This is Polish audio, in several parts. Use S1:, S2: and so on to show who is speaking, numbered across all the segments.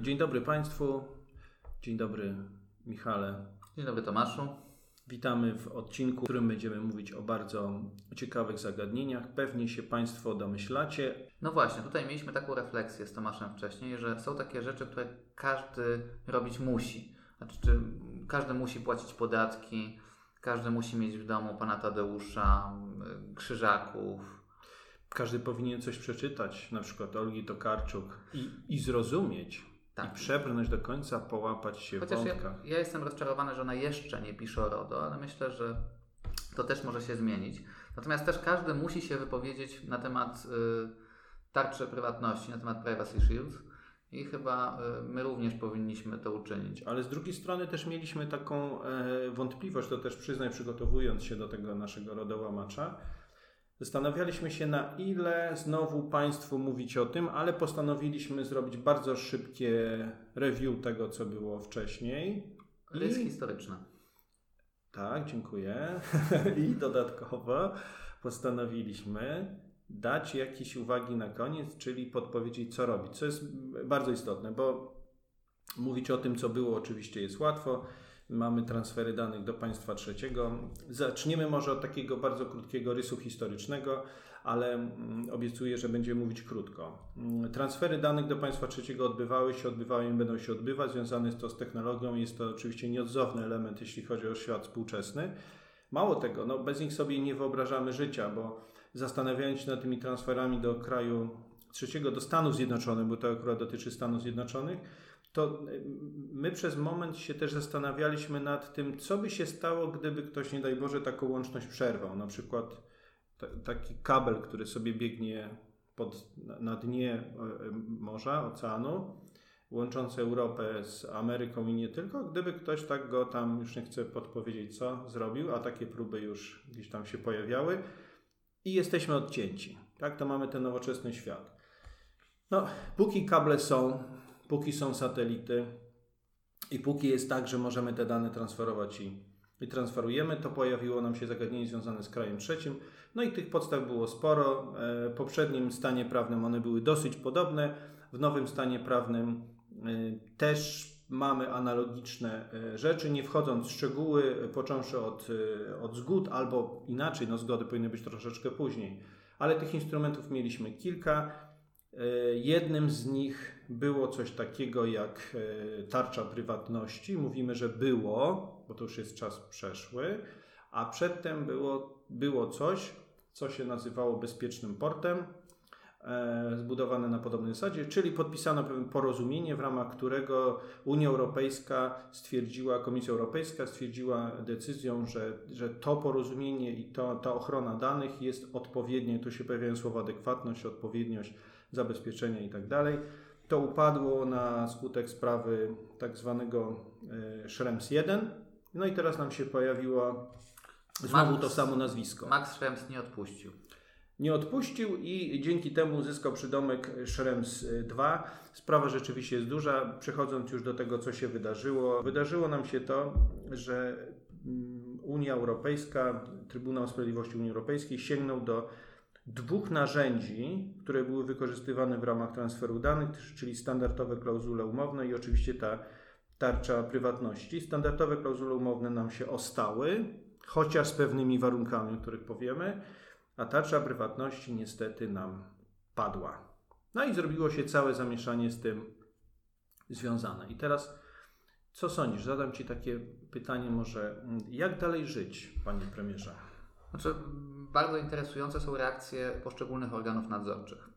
S1: Dzień dobry Państwu. Dzień dobry Michale.
S2: Dzień dobry Tomaszu.
S1: Witamy w odcinku, w którym będziemy mówić o bardzo ciekawych zagadnieniach. Pewnie się Państwo domyślacie.
S2: No właśnie, tutaj mieliśmy taką refleksję z Tomaszem wcześniej, że są takie rzeczy, które każdy robić musi. Znaczy, czy każdy musi płacić podatki, każdy musi mieć w domu pana Tadeusza, krzyżaków.
S1: Każdy powinien coś przeczytać, na przykład Olgi Tokarczuk i, i zrozumieć. Tak. I przebrnąć do końca, połapać się
S2: Chociaż
S1: w wątkach.
S2: Ja, ja jestem rozczarowany, że ona jeszcze nie pisze o RODO, ale myślę, że to też może się zmienić. Natomiast też każdy musi się wypowiedzieć na temat y, tarczy prywatności, na temat Privacy Shield. I chyba y, my również powinniśmy to uczynić.
S1: Ale z drugiej strony też mieliśmy taką e, wątpliwość, to też przyznaj, przygotowując się do tego naszego rodołamacza, Zastanawialiśmy się, na ile znowu Państwu mówić o tym, ale postanowiliśmy zrobić bardzo szybkie review tego, co było wcześniej.
S2: Rys I... historyczny.
S1: Tak, dziękuję. I dodatkowo postanowiliśmy dać jakieś uwagi na koniec, czyli podpowiedzieć, co robić, co jest bardzo istotne, bo mówić o tym, co było, oczywiście jest łatwo mamy transfery danych do państwa trzeciego. Zaczniemy może od takiego bardzo krótkiego rysu historycznego, ale mm, obiecuję, że będziemy mówić krótko. Mm, transfery danych do państwa trzeciego odbywały się, odbywały i będą się odbywać. Związane jest to z technologią. Jest to oczywiście nieodzowny element, jeśli chodzi o świat współczesny. Mało tego, no bez nich sobie nie wyobrażamy życia, bo zastanawiając się nad tymi transferami do kraju trzeciego, do Stanów Zjednoczonych, bo to akurat dotyczy Stanów Zjednoczonych, to y, my przez moment się też zastanawialiśmy nad tym, co by się stało, gdyby ktoś, nie daj Boże, taką łączność przerwał. Na przykład taki kabel, który sobie biegnie pod, na dnie e, morza, oceanu, łączący Europę z Ameryką i nie tylko, gdyby ktoś tak go tam, już nie chcę podpowiedzieć co, zrobił, a takie próby już gdzieś tam się pojawiały i jesteśmy odcięci. Tak, to mamy ten nowoczesny świat. No, póki kable są, póki są satelity i póki jest tak, że możemy te dane transferować i, i transferujemy, to pojawiło nam się zagadnienie związane z krajem trzecim. No i tych podstaw było sporo. E, w poprzednim stanie prawnym one były dosyć podobne. W nowym stanie prawnym e, też mamy analogiczne e, rzeczy, nie wchodząc w szczegóły, począwszy od, od zgód, albo inaczej, no zgody powinny być troszeczkę później. Ale tych instrumentów mieliśmy kilka. E, jednym z nich było coś takiego jak e, tarcza prywatności. Mówimy, że było, bo to już jest czas przeszły, a przedtem było, było coś, co się nazywało bezpiecznym portem, e, zbudowane na podobnej zasadzie, czyli podpisano pewne porozumienie, w ramach którego Unia Europejska stwierdziła, Komisja Europejska stwierdziła decyzją, że, że to porozumienie i to, ta ochrona danych jest odpowiednie, tu się pojawiają słowa adekwatność, odpowiedniość, zabezpieczenia itd. Tak to upadło na skutek sprawy tak zwanego e, Schrems 1. No i teraz nam się pojawiło znowu Max, to samo nazwisko.
S2: Max Schrems nie odpuścił.
S1: Nie odpuścił i dzięki temu uzyskał przydomek Schrems 2. Sprawa rzeczywiście jest duża. Przechodząc już do tego, co się wydarzyło. Wydarzyło nam się to, że mm, Unia Europejska, Trybunał Sprawiedliwości Unii Europejskiej sięgnął do dwóch narzędzi, które były wykorzystywane w ramach transferu danych, czyli standardowe klauzule umowne i oczywiście ta tarcza prywatności. Standardowe klauzule umowne nam się ostały, chociaż z pewnymi warunkami, o których powiemy, a tarcza prywatności niestety nam padła. No i zrobiło się całe zamieszanie z tym związane. I teraz co sądzisz? Zadam Ci takie pytanie może, jak dalej żyć, Panie Premierze?
S2: Znaczy, bardzo interesujące są reakcje poszczególnych organów nadzorczych.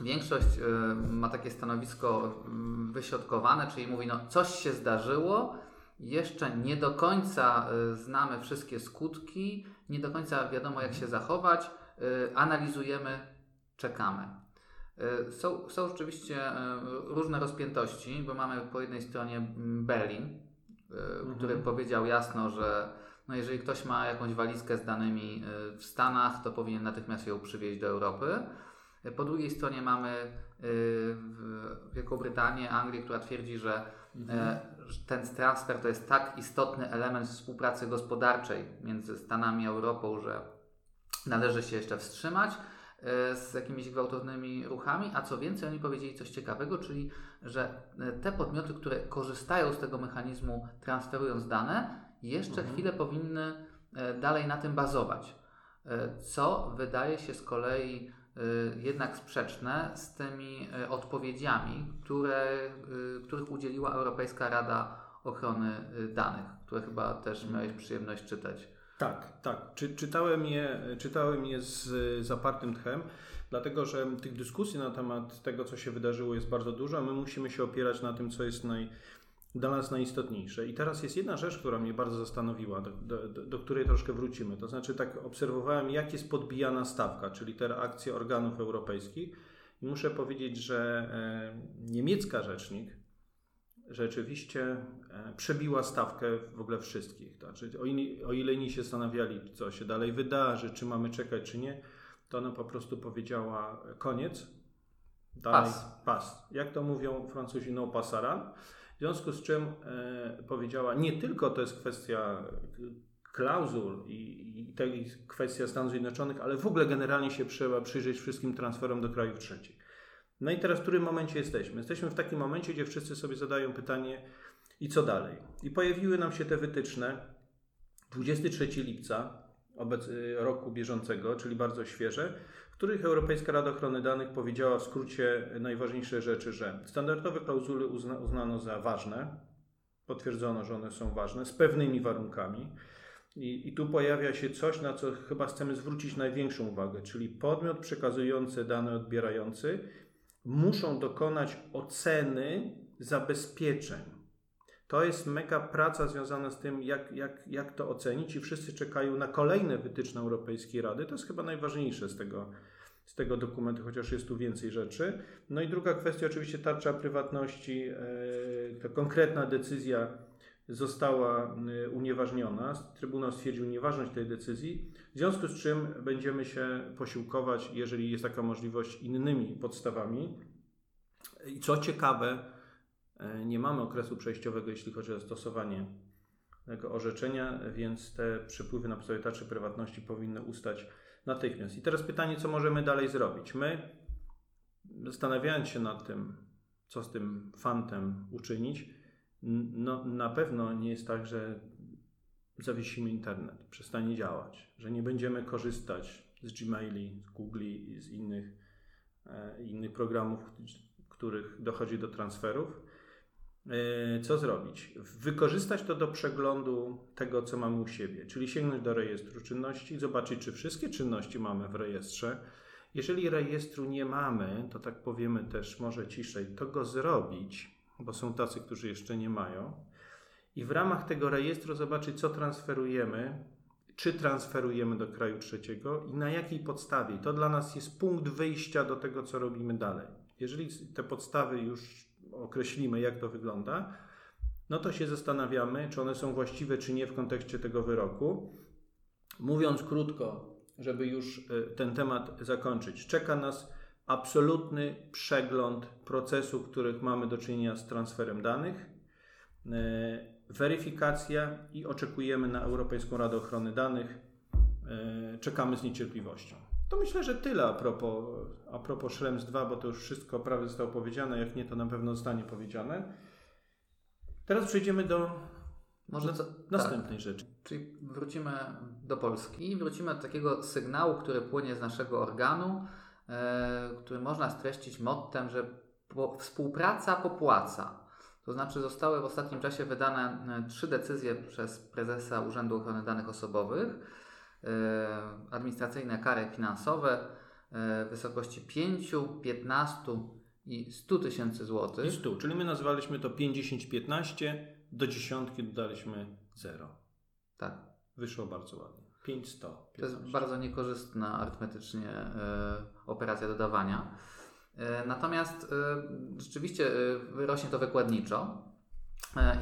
S2: Większość y, ma takie stanowisko mm, wyśrodkowane, czyli mówi, no coś się zdarzyło, jeszcze nie do końca y, znamy wszystkie skutki, nie do końca wiadomo jak się zachować, y, analizujemy, czekamy. Są, są rzeczywiście różne rozpiętości, bo mamy po jednej stronie mm, Berlin, mhm. który powiedział jasno, że no jeżeli ktoś ma jakąś walizkę z danymi y, w Stanach, to powinien natychmiast ją przywieźć do Europy. Po drugiej stronie mamy y, Wielką Brytanię, Anglię, która twierdzi, że mhm. ten transfer to jest tak istotny element współpracy gospodarczej między Stanami a Europą, że należy się jeszcze wstrzymać. Z jakimiś gwałtownymi ruchami, a co więcej, oni powiedzieli coś ciekawego, czyli że te podmioty, które korzystają z tego mechanizmu transferując dane, jeszcze mhm. chwilę powinny dalej na tym bazować. Co wydaje się z kolei jednak sprzeczne z tymi odpowiedziami, które, których udzieliła Europejska Rada Ochrony Danych, które chyba też mhm. miałeś przyjemność czytać.
S1: Tak, tak. Czy, czytałem, je, czytałem je z zapartym tchem, dlatego że tych dyskusji na temat tego, co się wydarzyło, jest bardzo dużo, a my musimy się opierać na tym, co jest naj, dla nas najistotniejsze. I teraz jest jedna rzecz, która mnie bardzo zastanowiła, do, do, do, której troszkę wrócimy. To znaczy, tak obserwowałem, jak jest podbijana stawka, czyli te reakcje organów europejskich. I muszę powiedzieć, że e, niemiecka rzecznik rzeczywiście e, przebiła stawkę w ogóle wszystkich. Znaczy, o, inni, o ile inni się zastanawiali, co się dalej wydarzy, czy mamy czekać, czy nie, to ona po prostu powiedziała koniec.
S2: Dalej, pas.
S1: pas. Jak to mówią Francuzi, no passaran. W związku z czym e, powiedziała, nie tylko to jest kwestia klauzul i, i tej kwestia Stanów Zjednoczonych, ale w ogóle generalnie się trzeba przyjrzeć wszystkim transferom do krajów trzecich. No i teraz w którym momencie jesteśmy? Jesteśmy w takim momencie, gdzie wszyscy sobie zadają pytanie, i co dalej? I pojawiły nam się te wytyczne 23 lipca roku bieżącego, czyli bardzo świeże, w których Europejska Rada Ochrony Danych powiedziała w skrócie najważniejsze rzeczy, że standardowe klauzule uzna, uznano za ważne, potwierdzono, że one są ważne, z pewnymi warunkami. I, I, tu pojawia się coś, na co chyba chcemy zwrócić największą uwagę, czyli podmiot przekazujący dane odbierający muszą dokonać oceny zabezpieczeń. To jest mega praca związana z tym, jak, jak, jak to ocenić, i wszyscy czekają na kolejne wytyczne Europejskiej Rady. To jest chyba najważniejsze z tego, z tego dokumentu, chociaż jest tu więcej rzeczy. No i druga kwestia, oczywiście tarcza prywatności, e, to konkretna decyzja została e, unieważniona. Trybunał stwierdził nieważność tej decyzji, w związku z czym będziemy się posiłkować, jeżeli jest taka możliwość, innymi podstawami. I co ciekawe, e, nie mamy okresu przejściowego, jeśli chodzi o stosowanie tego orzeczenia, więc te przepływy na podstawie tarczy prywatności powinny ustać natychmiast. I teraz pytanie, co możemy dalej zrobić? My, zastanawiając się nad tym, co z tym fantem uczynić, no, na pewno nie jest tak, że zawiesimy internet, przestanie działać, że nie będziemy korzystać z Gmaili, z Google i z innych, e, innych programów, w których dochodzi do transferów. E, co zrobić? Wykorzystać to do przeglądu tego, co mamy u siebie, czyli sięgnąć do rejestru czynności, zobaczyć, czy wszystkie czynności mamy w rejestrze. Jeżeli rejestru nie mamy, to tak powiemy też może ciszej, to go zrobić, bo są tacy, którzy jeszcze nie mają i w ramach tego rejestru zobaczyć, co transferujemy, czy transferujemy do kraju trzeciego i na jakiej podstawie. To dla nas jest punkt wyjścia do tego, co robimy dalej. Jeżeli te podstawy już określimy, jak to wygląda, no to się zastanawiamy, czy one są właściwe, czy nie w kontekście tego wyroku. Mówiąc krótko, żeby już e, ten temat zakończyć, czeka nas absolutny przegląd procesu, w których mamy do czynienia z transferem danych e, weryfikacja i oczekujemy na Europejską Radę Ochrony Danych. E, czekamy z niecierpliwością. To myślę, że tyle a propos, a propos Schrems 2, bo to już wszystko prawie zostało powiedziane. Jak nie, to na pewno zostanie powiedziane. Teraz przejdziemy do może co, następnej tak. rzeczy.
S2: Czyli wrócimy do Polski i wrócimy do takiego sygnału, który płynie z naszego organu, który można streścić mottem, że współpraca popłaca. To znaczy zostały w ostatnim czasie wydane e, trzy decyzje przez prezesa Urzędu Ochrony Danych Osobowych, e, administracyjne kary finansowe e, w wysokości 5, 15 i 100 tysięcy złotych.
S1: I 100, czyli my nazwaliśmy to 50, 15, do dziesiątki dodaliśmy 0.
S2: Tak.
S1: Wyszło bardzo ładnie. 5, 100.
S2: 15. To jest bardzo niekorzystna arytmetycznie operacja dodawania. E, natomiast e, rzeczywiście rośnie to wykładniczo.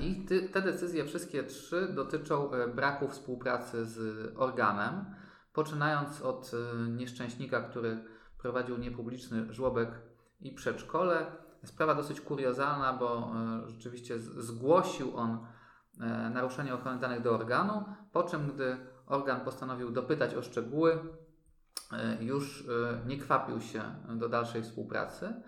S2: I te decyzje, wszystkie trzy, dotyczą braku współpracy z organem, poczynając od nieszczęśnika, który prowadził niepubliczny żłobek i przedszkole. Sprawa dosyć kuriozalna, bo rzeczywiście zgłosił on naruszenie ochrony danych do organu, po czym, gdy organ postanowił dopytać o szczegóły, już nie kwapił się do dalszej współpracy.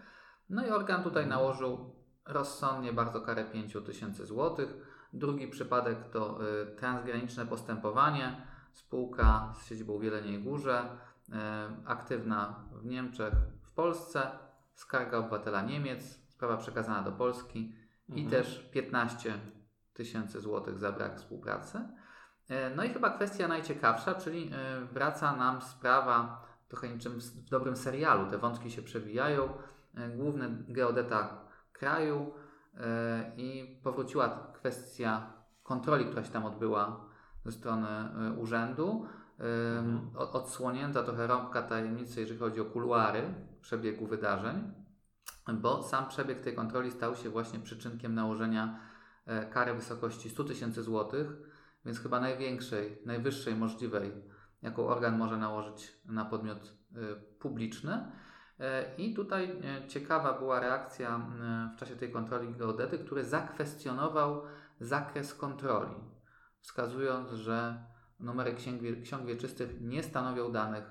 S2: No i organ tutaj mhm. nałożył rozsądnie bardzo karę 5 tysięcy złotych. Drugi przypadek to transgraniczne postępowanie. Spółka z siedzibą w Jeleniej Górze, aktywna w Niemczech, w Polsce, skarga obywatela Niemiec, sprawa przekazana do Polski mhm. i też 15 tysięcy złotych za brak współpracy. E, no i chyba kwestia najciekawsza, czyli e, wraca nam sprawa trochę niczym w dobrym serialu. Te wątki się przewijają. E, główny geodeta kraju i powróciła kwestia kontroli, która się tam odbyła ze strony urzędu. Mhm. Odsłonięta trochę rąbka tajemnicy, jeżeli chodzi o kuluary przebiegu wydarzeń, bo sam przebieg tej kontroli stał się właśnie przyczynkiem nałożenia kary w wysokości 100 tysięcy złotych więc chyba największej, najwyższej możliwej, jaką organ może nałożyć na podmiot y, publiczny. Y, I tutaj y, ciekawa była reakcja w czasie tej kontroli geodety, który zakwestionował zakres kontroli, wskazując, że numery ksiąg, ksiąg wieczystych nie stanowią danych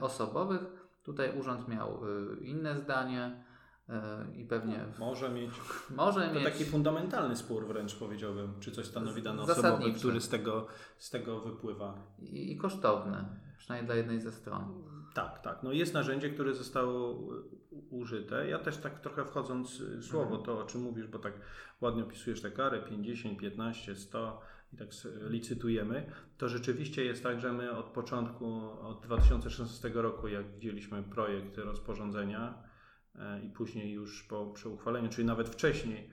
S2: osobowych. Tutaj urząd miał inne zdanie. E, i pewnie.
S1: Może mieć.
S2: Może to mieć.
S1: taki fundamentalny spór wręcz powiedziałbym, czy coś stanowi dane osobowe, który z tego, z tego wypływa.
S2: I, I kosztowny, przynajmniej dla jednej ze stron.
S1: Tak, tak. No jest narzędzie, które zostało użyte. Ja też tak trochę wchodząc w słowo, mhm. to o czym mówisz, bo tak ładnie opisujesz te kary 50, 15, 100 i tak licytujemy, to rzeczywiście jest tak, że my od początku, od 2016 roku, jak widzieliśmy projekt rozporządzenia, i później już po przeuchwaleniu, czyli nawet wcześniej,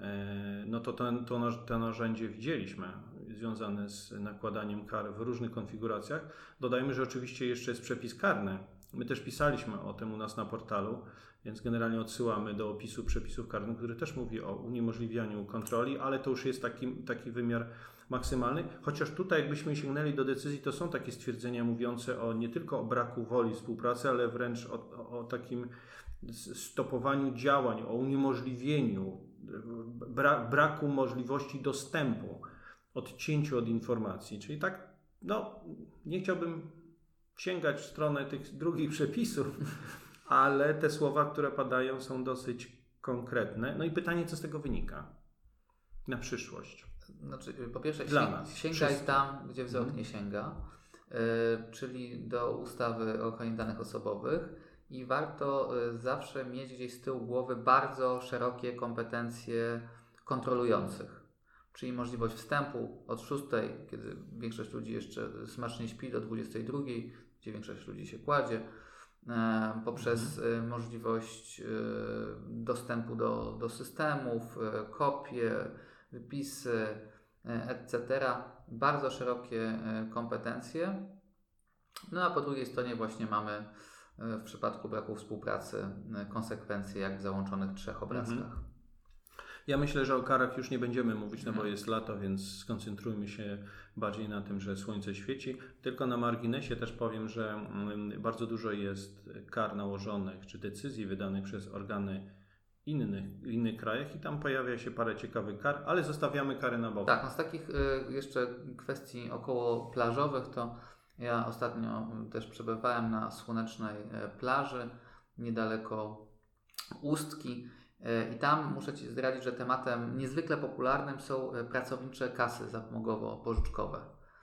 S1: e, no to ten, to, to narzędzie widzieliśmy związane z nakładaniem kar w różnych konfiguracjach. Dodajmy, że oczywiście jeszcze jest przepis karny. My też pisaliśmy o tym u nas na portalu, więc generalnie odsyłamy do opisu przepisów karnych, który też mówi o uniemożliwianiu kontroli, ale to już jest taki, taki wymiar maksymalny. Chociaż tutaj, jakbyśmy sięgnęli do decyzji, to są takie stwierdzenia mówiące o nie tylko o braku woli współpracy, ale wręcz o, o, o takim stopowaniu działań, o uniemożliwieniu, bra, braku możliwości dostępu, odcięciu od informacji. Czyli tak, no, nie chciałbym sięgać w stronę tych drugich przepisów, ale te słowa, które padają, są dosyć konkretne. No i pytanie, co z tego wynika na przyszłość?
S2: Znaczy, po pierwsze, Dla nas, sięgaj wszyscy. tam, gdzie wzrok mhm. nie sięga, yy, czyli do ustawy o ochronie danych osobowych i warto y, zawsze mieć gdzieś z tyłu głowy bardzo szerokie kompetencje kontrolujących. Czyli możliwość wstępu od 6, kiedy większość ludzi jeszcze smacznie śpi, do 22, gdzie większość ludzi się kładzie, e, poprzez mhm. Y, możliwość y, dostępu do, do systemów, kopie, wypisy, etc. Bardzo szerokie kompetencje. No a po drugiej stronie właśnie mamy w przypadku braku współpracy konsekwencje jak w załączonych trzech obrazkach. Mhm.
S1: Ja myślę, że o karach już nie będziemy mówić, no bo mhm. jest lato, więc skoncentrujmy się bardziej na tym, że słońce świeci. Tylko na marginesie też powiem, że mm, bardzo dużo jest kar nałożonych czy decyzji wydanych przez organy innych, innych krajach i tam pojawia się parę ciekawych kar, ale zostawiamy kary na boku.
S2: Tak, no z takich y, jeszcze kwestii około plażowych to ja ostatnio też przebywałem na słonecznej e, plaży niedaleko Ustki e, i tam muszę Ci zdradzić, że tematem niezwykle popularnym są e, pracownicze kasy zapomogowo-pożyczkowe.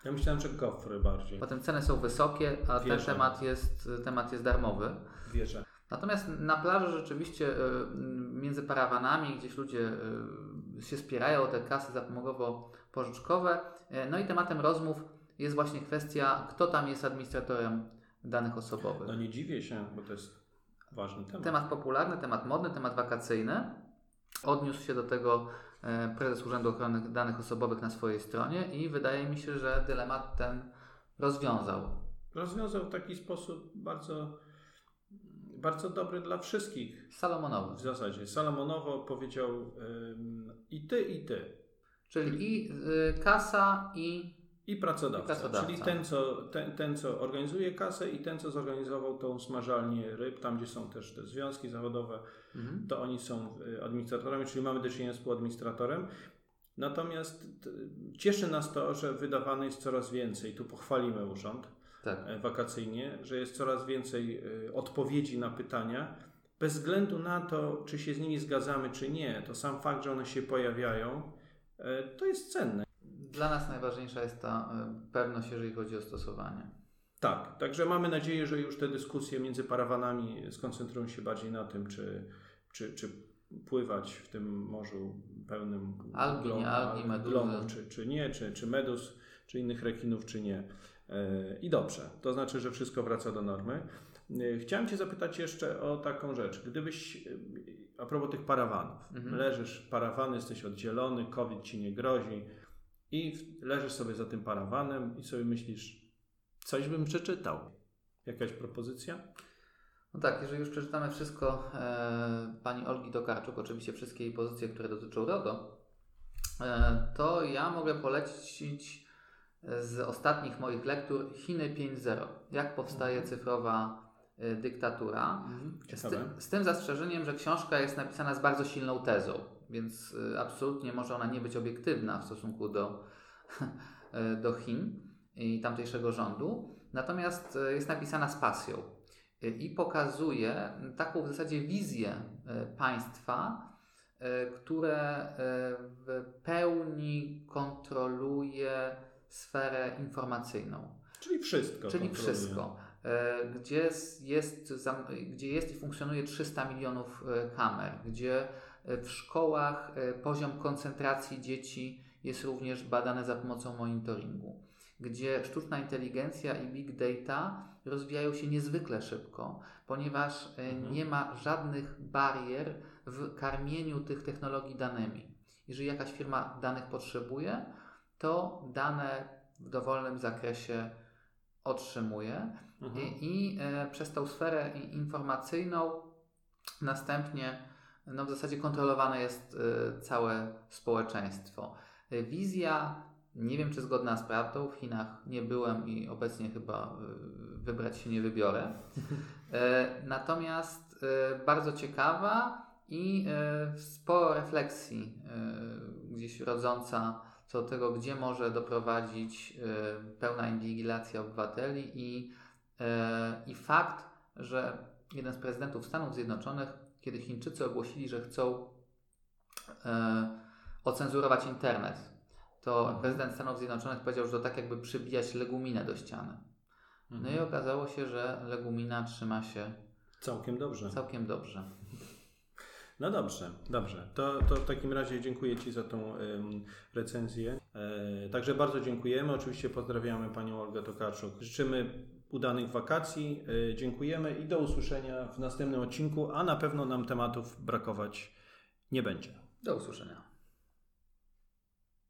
S1: Ja myślałem, że gofry bardziej.
S2: Potem ceny są wysokie, a Wierzę. ten temat jest, temat jest darmowy.
S1: Wierzę.
S2: Natomiast na plaży rzeczywiście między parawanami gdzieś ludzie się spierają o te kasy zapomogowo-pożyczkowe. No i tematem rozmów jest właśnie kwestia, kto tam jest administratorem danych osobowych.
S1: No nie dziwię się, bo to jest ważny temat.
S2: Temat popularny, temat modny, temat wakacyjny. Odniósł się do tego e, prezes Urzędu Ochrony Danych Osobowych na swojej stronie i wydaje mi się, że dylemat ten rozwiązał.
S1: Rozwiązał w taki sposób bardzo, bardzo dobry dla wszystkich.
S2: Salomonowo.
S1: W zasadzie. Salomonowo powiedział i ty, i ty.
S2: Czyli i y, kasa, i
S1: i pracodawca, I pracodawca, czyli ten co, ten, ten, co organizuje kasę i ten, co zorganizował tą smażalnię ryb, tam gdzie są też te związki zawodowe, mhm. to oni są y, administratorami, czyli mamy do czynienia z współadministratorem. Natomiast cieszy nas to, że wydawane jest coraz więcej. Tu pochwalimy urząd.
S2: tak.
S1: e, wakacyjnie, że jest coraz więcej e, odpowiedzi na pytania. Bez względu na to, czy się z nimi zgadzamy, czy nie, to sam fakt, że one się pojawiają, e, to jest cenne.
S2: Dla nas najważniejsza jest ta e, pewność, jeżeli chodzi o stosowanie.
S1: Tak, także mamy nadzieję, że już te dyskusje między parawanami skoncentrują się bardziej na tym, czy, czy, czy pływać w tym morzu pełnym
S2: Algi, nie algi,
S1: glomów, czy, czy nie, czy, czy medus, czy innych rekinów, czy nie. E, I dobrze, to znaczy, że wszystko wraca do normy. E, Chciałem Cię zapytać jeszcze o taką rzecz. Gdybyś, e, a propos tych parawanów,
S2: Mhm.
S1: leżysz parawany, jesteś oddzielony, COVID Ci nie grozi i leżysz sobie za tym parawanem i sobie myślisz, coś bym przeczytał. Jakaś propozycja?
S2: No tak, jeżeli już przeczytamy wszystko e, pani Olgi Tokarczuk, oczywiście wszystkie jej pozycje, które dotyczą RODO, e, to ja mogę polecić z ostatnich moich lektur Chiny 5.0. Jak powstaje cyfrowa e, dyktatura. Z,
S1: Ciekawe.
S2: ty, z tym zastrzeżeniem, że książka jest napisana z bardzo silną tezą, więc y, absolutnie może ona nie być obiektywna w stosunku do, y, do Chin i tamtejszego rządu. Natomiast y, jest napisana z pasją i pokazuje taką w zasadzie wizję państwa, które w pełni kontroluje sferę informacyjną.
S1: Czyli wszystko.
S2: Czyli
S1: kontroluje.
S2: wszystko. Gdzie jest, gdzie jest i funkcjonuje 300 milionów kamer, gdzie w szkołach e, poziom koncentracji dzieci jest również badany za pomocą monitoringu, gdzie sztuczna inteligencja i big data rozwijają się niezwykle szybko, ponieważ e,
S1: Mhm.
S2: nie ma żadnych barier w karmieniu tych technologii danymi. Jeżeli jakaś firma danych potrzebuje, to dane w dowolnym zakresie otrzymuje
S1: Mhm.
S2: i, i e, przez tą sferę informacyjną następnie no, w zasadzie kontrolowane jest e, całe społeczeństwo. Wizja, nie wiem czy zgodna z prawdą, w Chinach nie byłem i obecnie chyba e, wybrać się nie wybiorę. E, Natomiast e, bardzo ciekawa i sporo refleksji gdzieś rodząca co do tego, gdzie może doprowadzić pełna inwigilacja obywateli i, i fakt, że jeden z prezydentów Stanów Zjednoczonych, kiedy Chińczycy ogłosili, że chcą e, ocenzurować internet, to prezydent Stanów Zjednoczonych powiedział, że to tak jakby przybijać leguminę do ściany. No i
S1: Mhm.
S2: okazało się, że legumina trzyma się
S1: Całkiem dobrze.
S2: całkiem dobrze.
S1: No dobrze, dobrze. To, to w takim razie dziękuję Ci za tą ym, recenzję. E, także bardzo dziękujemy. Oczywiście pozdrawiamy Panią Olgę Tokarczuk. Życzymy udanych wakacji. E, dziękujemy i do usłyszenia w następnym odcinku, a na pewno nam tematów brakować nie będzie.
S2: Do usłyszenia.